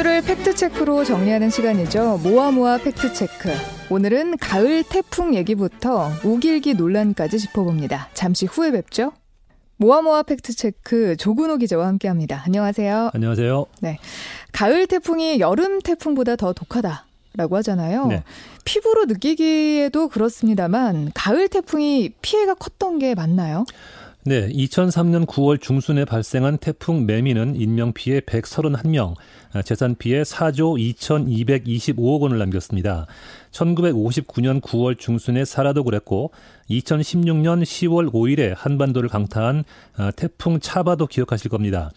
주를 팩트체크로 정리하는 시간이죠. 모아모아 팩트체크. 오늘은 가을 태풍 얘기부터 욱일기 논란까지 짚어봅니다. 잠시 후에 뵙죠. 모아모아 팩트체크 조근호 기자와 함께합니다. 안녕하세요. 안녕하세요. 네, 가을 태풍이 여름 태풍보다 더 독하다 라고 하잖아요. 네. 피부로 느끼기에도 그렇습니다만 가을 태풍이 피해가 컸던 게 맞나요? 네, 2003년 9월 중순에 발생한 태풍 매미는 인명 피해 131명, 재산 피해 4조 2,225억 원을 남겼습니다. 1959년 9월 중순에 사라도 그랬고 2016년 10월 5일에 한반도를 강타한 아, 태풍 차바도 기억하실 겁니다.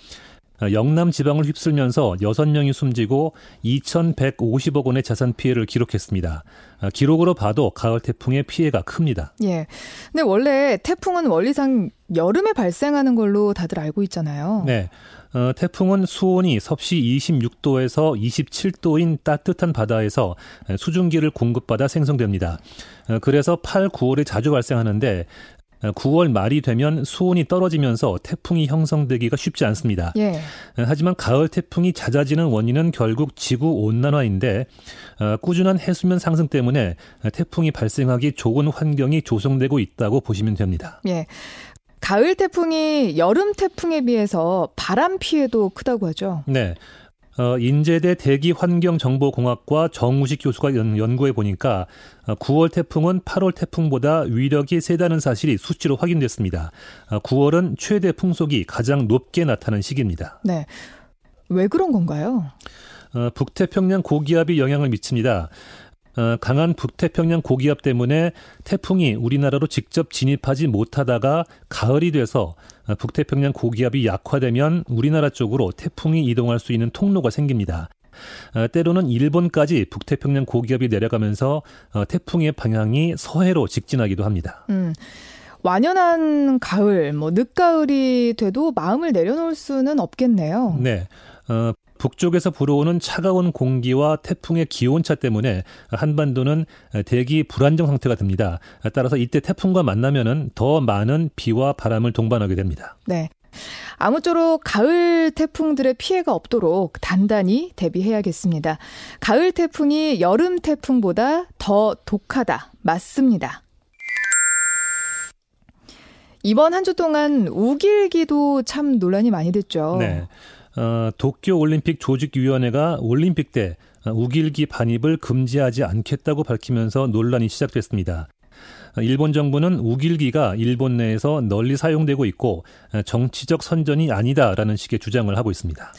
아, 영남 지방을 휩쓸면서 6명이 숨지고 2,150억 원의 자산 피해를 기록했습니다. 아, 기록으로 봐도 가을 태풍의 피해가 큽니다. 예. 근데 원래 태풍은 원리상 여름에 발생하는 걸로 다들 알고 있잖아요. 네. 어, 태풍은 수온이 섭씨 26도에서 27도인 따뜻한 바다에서 수증기를 공급받아 생성됩니다. 어, 그래서 8, 9월에 자주 발생하는데 9월 말이 되면 수온이 떨어지면서 태풍이 형성되기가 쉽지 않습니다. 예. 하지만 가을 태풍이 잦아지는 원인은 결국 지구 온난화인데 어, 꾸준한 해수면 상승 때문에 태풍이 발생하기 좋은 환경이 조성되고 있다고 보시면 됩니다. 예. 가을 태풍이 여름 태풍에 비해서 바람 피해도 크다고 하죠. 네. 어, 인제대 대기환경정보공학과 정우식 교수가 연, 구해 보니까 9월 어, 태풍은 8월 태풍보다 위력이 세다는 사실이 수치로 확인됐습니다. 9월은 어, 최대 풍속이 가장 높게 나타난 시기입니다. 네. 왜 그런 건가요? 어, 북태평양 고기압이 영향을 미칩니다. 어, 강한 북태평양 고기압 때문에 태풍이 우리나라로 직접 진입하지 못하다가 가을이 돼서 어, 북태평양 고기압이 약화되면 우리나라 쪽으로 태풍이 이동할 수 있는 통로가 생깁니다. 어, 때로는 일본까지 북태평양 고기압이 내려가면서 태풍의 방향이 서해로 직진하기도 합니다. 음. 완연한 가을, 뭐 늦가을이 돼도 마음을 내려놓을 수는 없겠네요. 네. 어, 북쪽에서 불어오는 차가운 공기와 태풍의 기온차 때문에 한반도는 대기 불안정 상태가 됩니다. 따라서 이때 태풍과 만나면은 더 많은 비와 바람을 동반하게 됩니다. 네. 아무쪼록 가을 태풍들의 피해가 없도록 단단히 대비해야겠습니다. 가을 태풍이 여름 태풍보다 더 독하다. 맞습니다. 이번 한 주 동안 우길기도 참 논란이 많이 됐죠. 네. 어, 도쿄 올림픽 조직위원회가 올림픽 때 우길기 반입을 금지하지 않겠다고 밝히면서 논란이 시작됐습니다. 일본 정부는 우길기가 일본 내에서 널리 사용되고 있고 정치적 선전이 아니다라는 식의 주장을 하고 있습니다.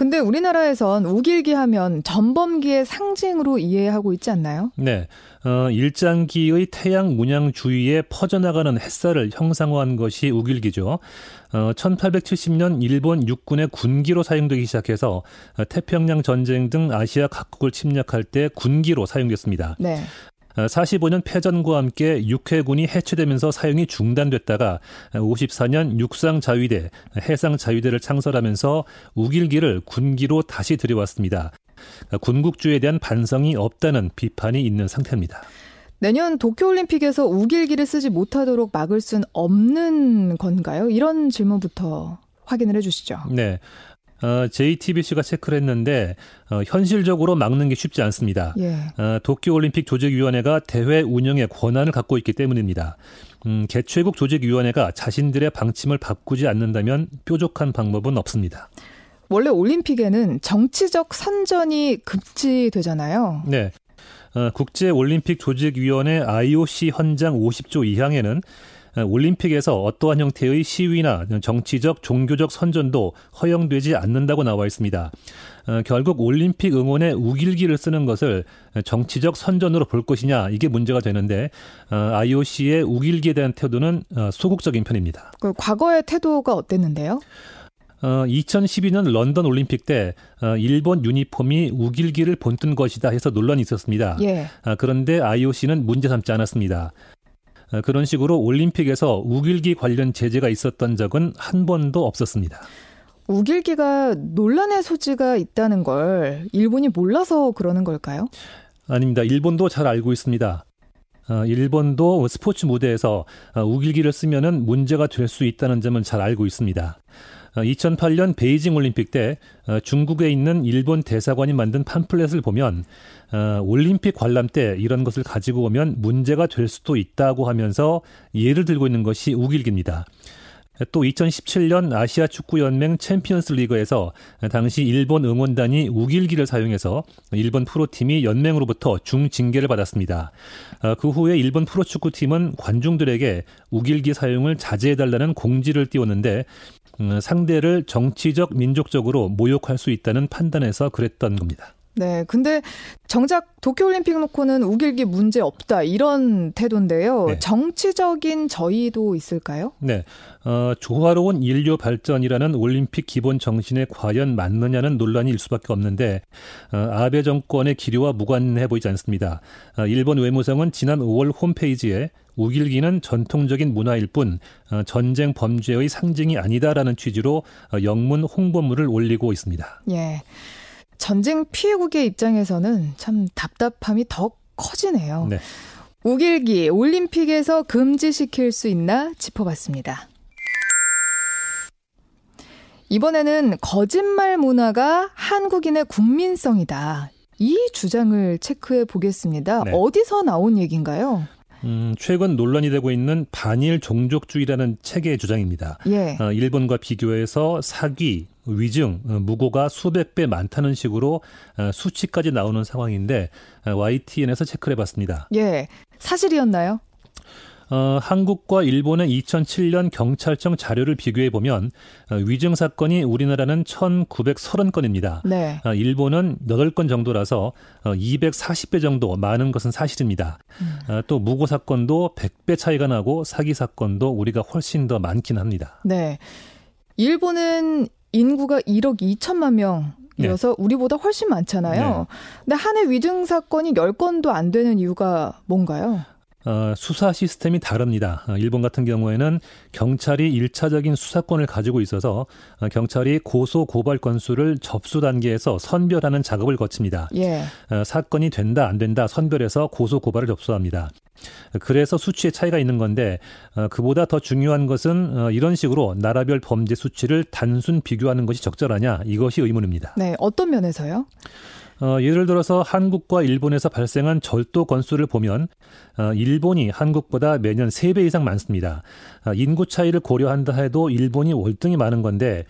근데 우리나라에선 우길기 하면 전범기의 상징으로 이해하고 있지 않나요? 네. 어, 일장기의 태양 문양 주위에 퍼져나가는 햇살을 형상화한 것이 우길기죠. 어, 1870년 일본 육군의 군기로 사용되기 시작해서 태평양 전쟁 등 아시아 각국을 침략할 때 군기로 사용됐습니다. 네. 45년 어, 패전과 함께 육해군이 해체되면서 사용이 중단됐다가 54년 육상 자위대, 해상 자위대를 창설하면서 우길기를 군기로 다시 들여왔습니다. 군국주에 대한 반성이 없다는 비판이 있는 상태입니다. 내년 도쿄올림픽에서 우길기를 쓰지 못하도록 막을 순 없는 건가요? 이런 질문부터 확인을 해주시죠. 네. 어, JTBC가 체크를 했는데 어, 현실적으로 막는 게 쉽지 않습니다. 예. 어, 도쿄올림픽 조직위원회가 대회 운영의 권한을 갖고 있기 때문입니다. 음, 개최국 조직위원회가 자신들의 방침을 바꾸지 않는다면 뾰족한 방법은 없습니다. 원래 올림픽에는 정치적 선전이 금지되잖아요. 네. 어, 국제올림픽 조직위원회 IOC 헌장 50조 2항에는 올림픽에서 어떠한 형태의 시위나 정치적, 종교적 선전도 허용되지 않는다고 나와 있습니다. 어, 결국 올림픽 응원에 우길기를 쓰는 것을 정치적 선전으로 볼 것이냐 이게 문제가 되는데 어, IOC의 우길기에 대한 태도는 어, 소극적인 편입니다. 그 과거의 태도가 어땠는데요? 어, 2012년 런던 올림픽 때 어, 일본 유니폼이 우길기를 본뜬 것이다 해서 논란이 있었습니다. 예. 아, 그런데 IOC는 문제 삼지 않았습니다. 어, 그런 식으로 올림픽에서 우길기 관련 제재가 있었던 적은 한 번도 없었습니다. 우길기가 논란의 소지가 있다는 걸 일본이 몰라서 그러는 걸까요? 아닙니다. 일본도 잘 알고 있습니다. 어, 일본도 스포츠 무대에서 어, 우길기를 쓰면은 문제가 될 수 있다는 점은 잘 알고 있습니다. 2008년 베이징 올림픽 때 중국에 있는 일본 대사관이 만든 팜플렛을 보면 올림픽 관람 때 이런 것을 가지고 오면 문제가 될 수도 있다고 하면서 예를 들고 있는 것이 욱일기입니다. 또 2017년 아시아 축구 연맹 챔피언스 리그에서 당시 일본 응원단이 욱일기를 사용해서 일본 프로팀이 연맹으로부터 중징계를 받았습니다. 어, 그 후에 일본 프로축구팀은 관중들에게 욱일기 사용을 자제해달라는 공지를 띄웠는데 음, 상대를 정치적 민족적으로 모욕할 수 있다는 판단에서 그랬던 겁니다. 네. 근데 정작 도쿄올림픽 놓고는 우길기 문제 없다 이런 태도인데요. 네. 정치적인 저희도 있을까요? 네. 어, 조화로운 인류 발전이라는 올림픽 기본 정신에 과연 맞느냐는 논란이 일 수밖에 없는데 어, 아베 정권의 기류와 무관해 보이지 않습니다. 어, 일본 외무성은 지난 5월 홈페이지에 우길기는 전통적인 문화일 뿐 어, 전쟁 범죄의 상징이 아니다라는 취지로 어, 영문 홍보물을 올리고 있습니다. 예. 전쟁 피해국의 입장에서는 참 답답함이 더 커지네요. 네. 우길기 올림픽에서 금지시킬 수 있나 짚어봤습니다. 이번에는 거짓말 문화가 한국인의 국민성이다. 이 주장을 체크해 보겠습니다. 네. 어디서 나온 얘기인가요? 음, 최근 논란이 되고 있는 반일 종족주의라는 책의 주장입니다. 예. 어, 일본과 비교해서 사기, 위증, 어, 무고가 수백 배 많다는 식으로 어, 수치까지 나오는 상황인데 어, YTN에서 체크를 해봤습니다. 예, 사실이었나요? 어, 한국과 일본의 2007년 경찰청 자료를 비교해 보면 어, 위증 사건이 우리나라는 1,930건입니다. 네. 어, 일본은 8건 정도라서 어, 240배 정도 많은 것은 사실입니다. 음. 어, 또 무고 사건도 100배 차이가 나고 사기 사건도 우리가 훨씬 더 많긴 합니다. 네. 일본은 인구가 1억 2천만 명 이어서 네. 우리보다 훨씬 많잖아요. 네. 근데 한 해 위증 사건이 10건도 안 되는 이유가 뭔가요? 어, 수사 시스템이 다릅니다. 어, 일본 같은 경우에는 경찰이 일차적인 수사권을 가지고 있어서 어, 경찰이 고소 고발 건수를 접수 단계에서 선별하는 작업을 거칩니다. 예. 어, 사건이 된다 안 된다 선별해서 고소 고발을 접수합니다. 그래서 수치의 차이가 있는 건데 어, 그보다 더 중요한 것은 어, 이런 식으로 나라별 범죄 수치를 단순 비교하는 것이 적절하냐 이것이 의문입니다. 네, 어떤 면에서요? 어, 예를 들어서 한국과 일본에서 발생한 절도 건수를 보면 어, 일본이 한국보다 매년 3배 이상 많습니다. 어, 인구 차이를 고려한다 해도 일본이 월등히 많은 건데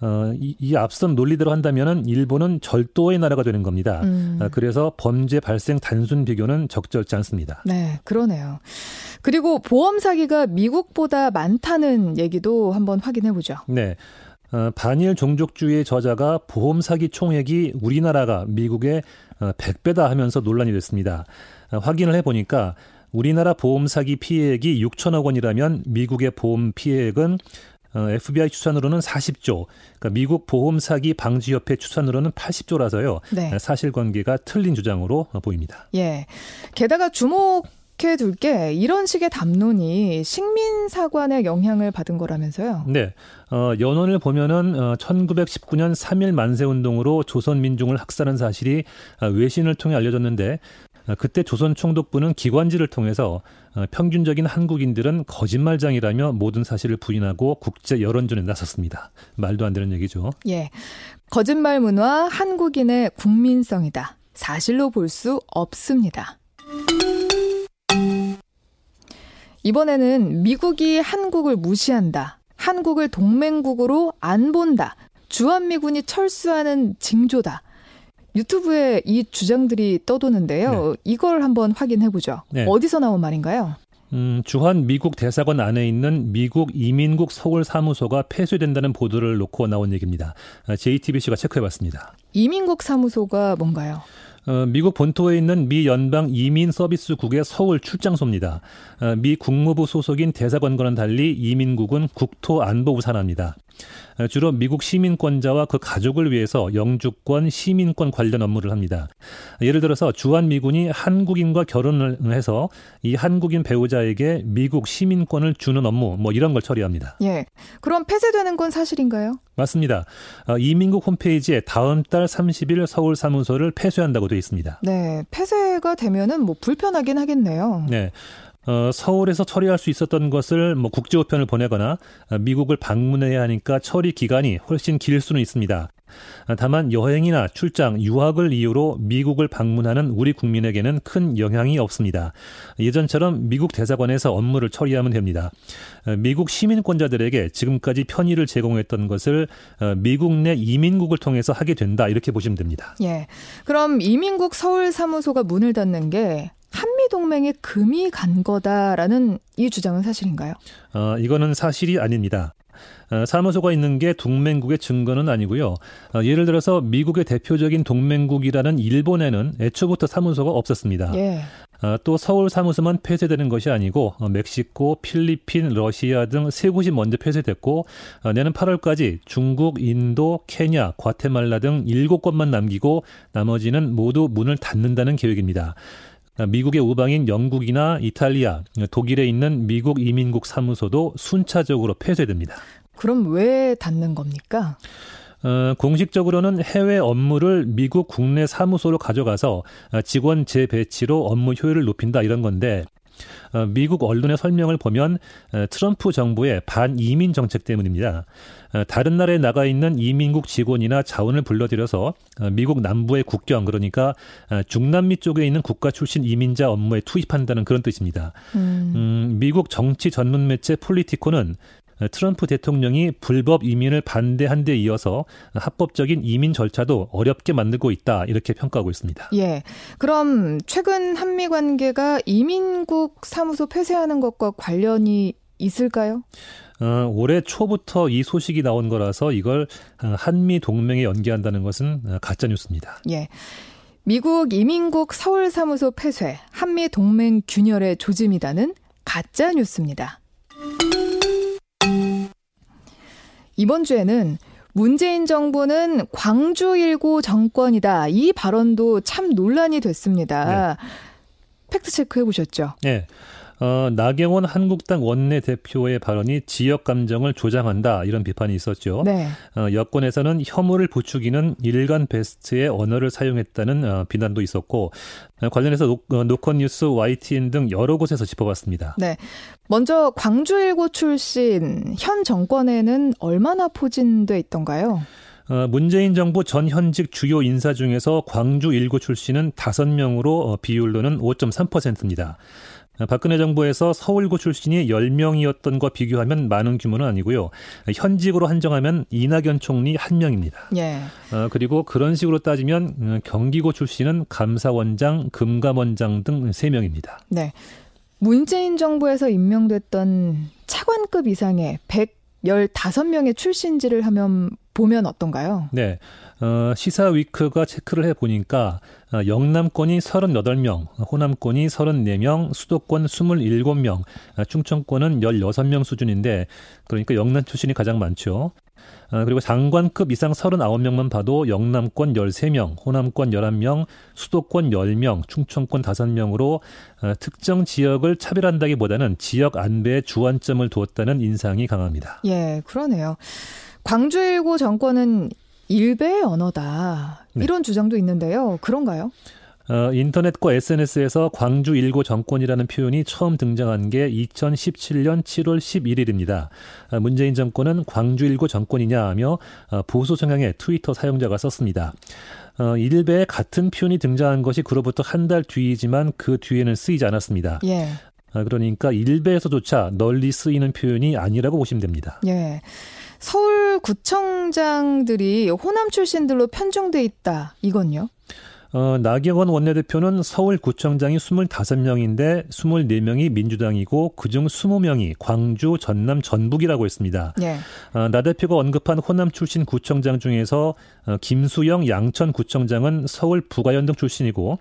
어, 이, 이 앞선 논리대로 한다면은 일본은 절도의 나라가 되는 겁니다. 음. 어, 그래서 범죄 발생 단순 비교는 적절치 않습니다. 네, 그러네요. 그리고 보험 사기가 미국보다 많다는 얘기도 한번 확인해 보죠. 네. 어, 반일 종족주의의 저자가 보험 사기 총액이 우리나라가 미국의 100배다 어, 하면서 논란이 됐습니다. 어, 확인을 해 보니까 우리나라 보험 사기 피해액이 6천억 원이라면 미국의 보험 피해액은 FBI 추산으로는 40조, 그러니까 미국 보험 사기 방지 협회 추산으로는 80조라서요. 네. 사실관계가 틀린 주장으로 보입니다. 예. 게다가 주목 이렇게 둘게 이런 식의 담론이 식민 사관의 영향을 받은 거라면서요? 네. 어, 연원을 보면은 어, 1919년 3일 만세 운동으로 조선 민중을 학살한 사실이 어, 외신을 통해 알려졌는데 어, 그때 조선 총독부는 기관지를 통해서 어, 평균적인 한국인들은 거짓말장이라며 모든 사실을 부인하고 국제 여론전에 나섰습니다. 말도 안 되는 얘기죠. 예. 거짓말 문화 한국인의 국민성이다. 사실로 볼 수 없습니다. 이번에는 미국이 한국을 무시한다. 한국을 동맹국으로 안 본다. 주한미군이 철수하는 징조다. 유튜브에 이 주장들이 떠도는데요. 네. 이걸 한번 확인해 보죠. 네. 어디서 나온 말인가요? 음, 주한 미국 대사관 안에 있는 미국 이민국 서울 사무소가 폐쇄된다는 보도를 놓고 나온 얘기입니다. JTBC가 체크해 봤습니다. 이민국 사무소가 뭔가요? 어, 미국 본토에 있는 미 연방 이민 서비스국의 서울 출장소입니다. 어, 미 국무부 소속인 대사관과는 달리 이민국은 국토안보부 산하입니다. 어, 주로 미국 시민권자와 그 가족을 위해서 영주권, 시민권 관련 업무를 합니다. 예를 들어서 주한 미군이 한국인과 결혼을 해서 이 한국인 배우자에게 미국 시민권을 주는 업무, 뭐 이런 걸 처리합니다. 예. 그럼 폐쇄되는 건 사실인가요? 맞습니다. 어, 이민국 홈페이지에 다음 달 30일 서울 사무소를 폐쇄한다고 되어 있습니다. 네, 폐쇄가 되면은 뭐 불편하긴 하겠네요. 네. 어, 서울에서 처리할 수 있었던 것을 뭐 국제우편을 보내거나 어, 미국을 방문해야 하니까 처리 기간이 훨씬 길 수는 있습니다. 아, 다만 여행이나 출장, 유학을 이유로 미국을 방문하는 우리 국민에게는 큰 영향이 없습니다. 예전처럼 미국 대사관에서 업무를 처리하면 됩니다. 어, 미국 시민권자들에게 지금까지 편의를 제공했던 것을 어, 미국 내 이민국을 통해서 하게 된다 이렇게 보시면 됩니다. 예. 그럼 이민국 서울 사무소가 문을 닫는 게 한미 동맹에 금이 간 거다라는 이 주장은 사실인가요? 어, 이거는 사실이 아닙니다. 어, 사무소가 있는 게 동맹국의 증거는 아니고요. 어, 예를 들어서 미국의 대표적인 동맹국이라는 일본에는 애초부터 사무소가 없었습니다. 예. 어, 또 서울 사무소만 폐쇄되는 것이 아니고 멕시코, 필리핀, 러시아 등 세 곳이 먼저 폐쇄됐고 내년 8월까지 중국, 인도, 케냐, 과테말라 등 7곳만 남기고 나머지는 모두 문을 닫는다는 계획입니다. 미국의 우방인 영국이나 이탈리아, 독일에 있는 미국 이민국 사무소도 순차적으로 폐쇄됩니다. 그럼 왜 닫는 겁니까? 어, 공식적으로는 해외 업무를 미국 국내 사무소로 가져가서 직원 재배치로 업무 효율을 높인다 이런 건데 어, 미국 언론의 설명을 보면 어, 트럼프 정부의 반이민 정책 때문입니다. 어, 다른 나라에 나가 있는 이민국 직원이나 자원을 불러들여서 미국 남부의 국경 그러니까 중남미 쪽에 있는 국가 출신 이민자 업무에 투입한다는 그런 뜻입니다. 음. 음, 미국 정치 전문 매체 폴리티코는 트럼프 대통령이 불법 이민을 반대한 데 이어서 합법적인 이민 절차도 어렵게 만들고 있다 이렇게 평가하고 있습니다. 예. 그럼 최근 한미 관계가 이민국 사무소 폐쇄하는 것과 관련이 있을까요? 어, 올해 초부터 이 소식이 나온 거라서 이걸 한미 동맹에 연계한다는 것은 가짜 뉴스입니다. 예. 미국 이민국 서울 사무소 폐쇄, 한미 동맹 균열의 조짐이다는 가짜 뉴스입니다. 이번 주에는 문재인 정부는 광주 일고 정권이다. 이 발언도 참 논란이 됐습니다. 네. 팩트 체크 해보셨죠? 네. 어, 나경원 한국당 원내대표의 발언이 지역 감정을 조장한다 이런 비판이 있었죠. 네. 어, 여권에서는 혐오를 부추기는 일간 베스트의 언어를 사용했다는 어, 비난도 있었고 어, 관련해서 노, 어, 노컷뉴스, YTN 등 여러 곳에서 짚어봤습니다. 네. 먼저 광주 일고 출신 현 정권에는 얼마나 포진돼 있던가요? 어, 문재인 정부 전 현직 주요 인사 중에서 광주 일고 출신은 5명으로 비율로는 5.3%입니다. 박근혜 정부에서 서울고 출신이 10명이었던 것 비교하면 많은 규모는 아니고요. 현직으로 한정하면 이낙연 총리 1명입니다. 예. 어, 그리고 그런 식으로 따지면 음, 경기고 출신은 감사원장, 금감원장 등 3명입니다. 네. 문재인 정부에서 임명됐던 차관급 이상의 115명의 출신지를 하면 보면 어떤가요? 네. 어, 시사 위크가 체크를 해 보니까 어, 영남권이 38명, 호남권이 34명, 수도권 27명, 어, 충청권은 16명 수준인데 그러니까 영남 출신이 가장 많죠. 어, 그리고 장관급 이상 39명만 봐도 영남권 13명, 호남권 11명, 수도권 10명, 충청권 5명으로 어, 특정 지역을 차별한다기보다는 지역 안배에 주안점을 두었다는 인상이 강합니다. 예, 그러네요. 광주일고 정권은 일베의 언어다. 네. 이런 주장도 있는데요. 그런가요? 어, 인터넷과 SNS에서 광주 일고 정권이라는 표현이 처음 등장한 게 2017년 7월 11일입니다. 어, 문재인 정권은 광주 일고 정권이냐 하며 어, 보수 성향의 트위터 사용자가 썼습니다. 어, 일베에 같은 표현이 등장한 것이 그로부터 한 달 뒤이지만 그 뒤에는 쓰이지 않았습니다. 예. 어, 그러니까 일베에서조차 널리 쓰이는 표현이 아니라고 보시면 됩니다. 예. 서울 구청장들이 호남 출신들로 편중돼 있다. 이건요? 어, 나경원 원내대표는 서울구청장이 25명인데 24명이 민주당이고 그중 20명이 광주, 전남, 전북이라고 했습니다. 네. 어, 나 대표가 언급한 호남 출신 구청장 중에서 어, 김수영 양천 구청장은 서울 부가연등 출신이고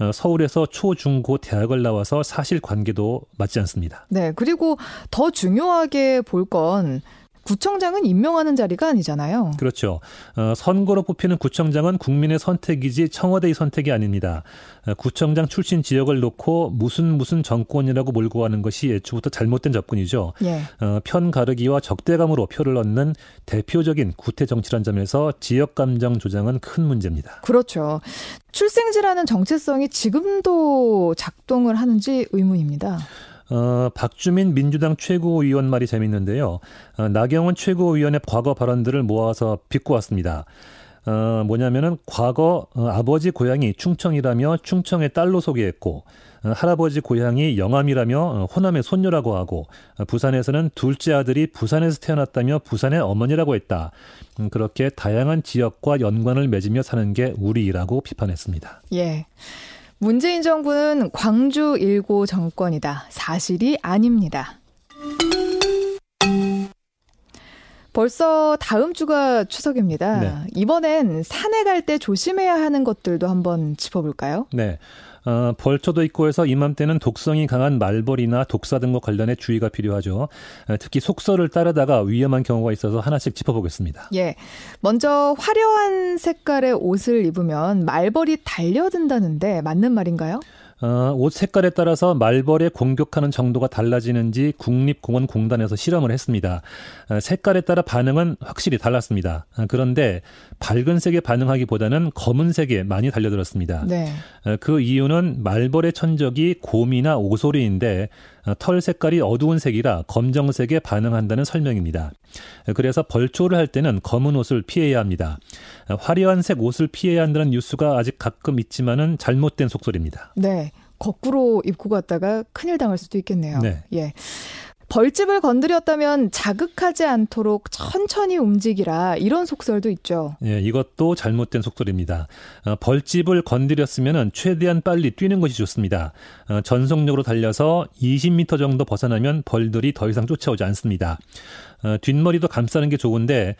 어, 서울에서 초, 중, 고 대학을 나와서 사실관계도 맞지 않습니다. 네, 그리고 더 중요하게 볼건 구청장은 임명하는 자리가 아니잖아요. 그렇죠. 어, 선거로 뽑히는 구청장은 국민의 선택이지 청와대의 선택이 아닙니다. 어, 구청장 출신 지역을 놓고 무슨 무슨 정권이라고 몰고 가는 것이 애초부터 잘못된 접근이죠. 예. 어, 편 가르기와 적대감으로 표를 얻는 대표적인 구태 정치란 점에서 지역 감정 조장은 큰 문제입니다. 그렇죠. 출생지라는 정체성이 지금도 작동을 하는지 의문입니다. 어, 박주민 민주당 최고위원 말이 재밌는데요. 어, 나경원 최고위원의 과거 발언들을 모아서 빚고 왔습니다. 어, 뭐냐면은 과거 어, 아버지 고향이 충청이라며 충청의 딸로 소개했고 어, 할아버지 고향이 영암이라며 어, 호남의 손녀라고 하고 어, 부산에서는 둘째 아들이 부산에서 태어났다며 부산의 어머니라고 했다. 음, 그렇게 다양한 지역과 연관을 맺으며 사는 게 우리라고 비판했습니다. 예. 문재인 정부는 광주 일고 정권이다. 사실이 아닙니다. 벌써 다음 주가 추석입니다. 네. 이번엔 산에 갈 때 조심해야 하는 것들도 한번 짚어볼까요? 네. 어, 벌초도 있고 해서 이맘때는 독성이 강한 말벌이나 독사 등과 관련해 주의가 필요하죠. 어, 특히 속설을 따르다가 위험한 경우가 있어서 하나씩 짚어보겠습니다. 예. 먼저 화려한 색깔의 옷을 입으면 말벌이 달려든다는데 맞는 말인가요? 어, 옷 색깔에 따라서 말벌에 공격하는 정도가 달라지는지 국립공원공단에서 실험을 했습니다. 어, 색깔에 따라 반응은 확실히 달랐습니다. 어, 그런데 밝은 색에 반응하기보다는 검은색에 많이 달려들었습니다. 네. 어, 그 이유는 말벌의 천적이 곰이나 오소리인데 어, 털 색깔이 어두운 색이라 검정색에 반응한다는 설명입니다. 어, 그래서 벌초를 할 때는 검은 옷을 피해야 합니다. 화려한 색 옷을 피해야 한다는 뉴스가 아직 가끔 있지만은 잘못된 속설입니다. 네. 거꾸로 입고 갔다가 큰일 당할 수도 있겠네요. 네. 예. 벌집을 건드렸다면 자극하지 않도록 천천히 움직이라 이런 속설도 있죠. 예, 이것도 잘못된 속설입니다. 어, 벌집을 건드렸으면 최대한 빨리 뛰는 것이 좋습니다. 어, 전속력으로 달려서 20m 정도 벗어나면 벌들이 더 이상 쫓아오지 않습니다. 어, 뒷머리도 감싸는 게 좋은데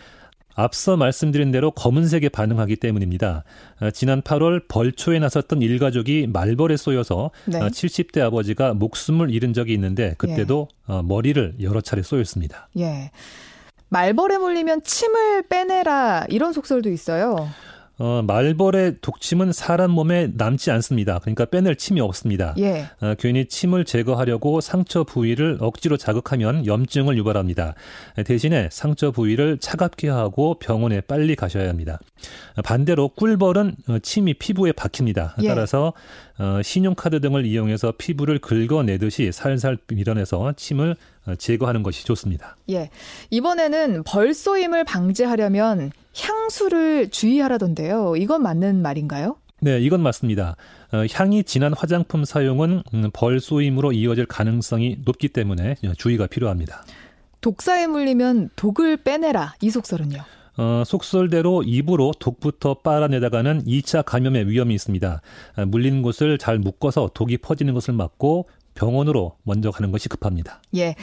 앞서 말씀드린 대로 검은색에 반응하기 때문입니다. 어, 지난 8월 벌초에 나섰던 일가족이 말벌에 쏘여서 네. 70대 어, 아버지가 목숨을 잃은 적이 있는데 그때도 예. 머리를 여러 차례 쏘였습니다. 예. 말벌에 물리면 침을 빼내라 이런 속설도 있어요. 어, 말벌의 독침은 사람 몸에 남지 않습니다. 그러니까 빼낼 침이 없습니다. 예. 어, 괜히 침을 제거하려고 상처 부위를 억지로 자극하면 염증을 유발합니다. 대신에 상처 부위를 차갑게 하고 병원에 빨리 가셔야 합니다. 반대로 꿀벌은 어, 침이 피부에 박힙니다. 예. 따라서 어, 신용카드 등을 이용해서 피부를 긁어내듯이 살살 밀어내서 침을 어, 제거하는 것이 좋습니다. 예. 이번에는 벌쏘임을 방지하려면 향수를 주의하라던데요. 이건 맞는 말인가요? 네, 이건 맞습니다. 어, 향이 진한 화장품 사용은 음, 벌쏘임으로 이어질 가능성이 높기 때문에 주의가 필요합니다. 독사에 물리면 독을 빼내라 이 속설은요? 어, 속설대로 입으로 독부터 빨아내다가는 2차 감염의 위험이 있습니다. 어, 물린 곳을 잘 묶어서 독이 퍼지는 것을 막고 병원으로 먼저 가는 것이 급합니다. 예.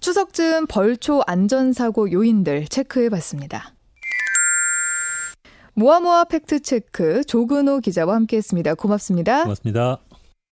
추석쯤 벌초 안전사고 요인들 체크해 봤습니다. 모아모아 팩트체크 조근호 기자와 함께했습니다. 고맙습니다. 고맙습니다.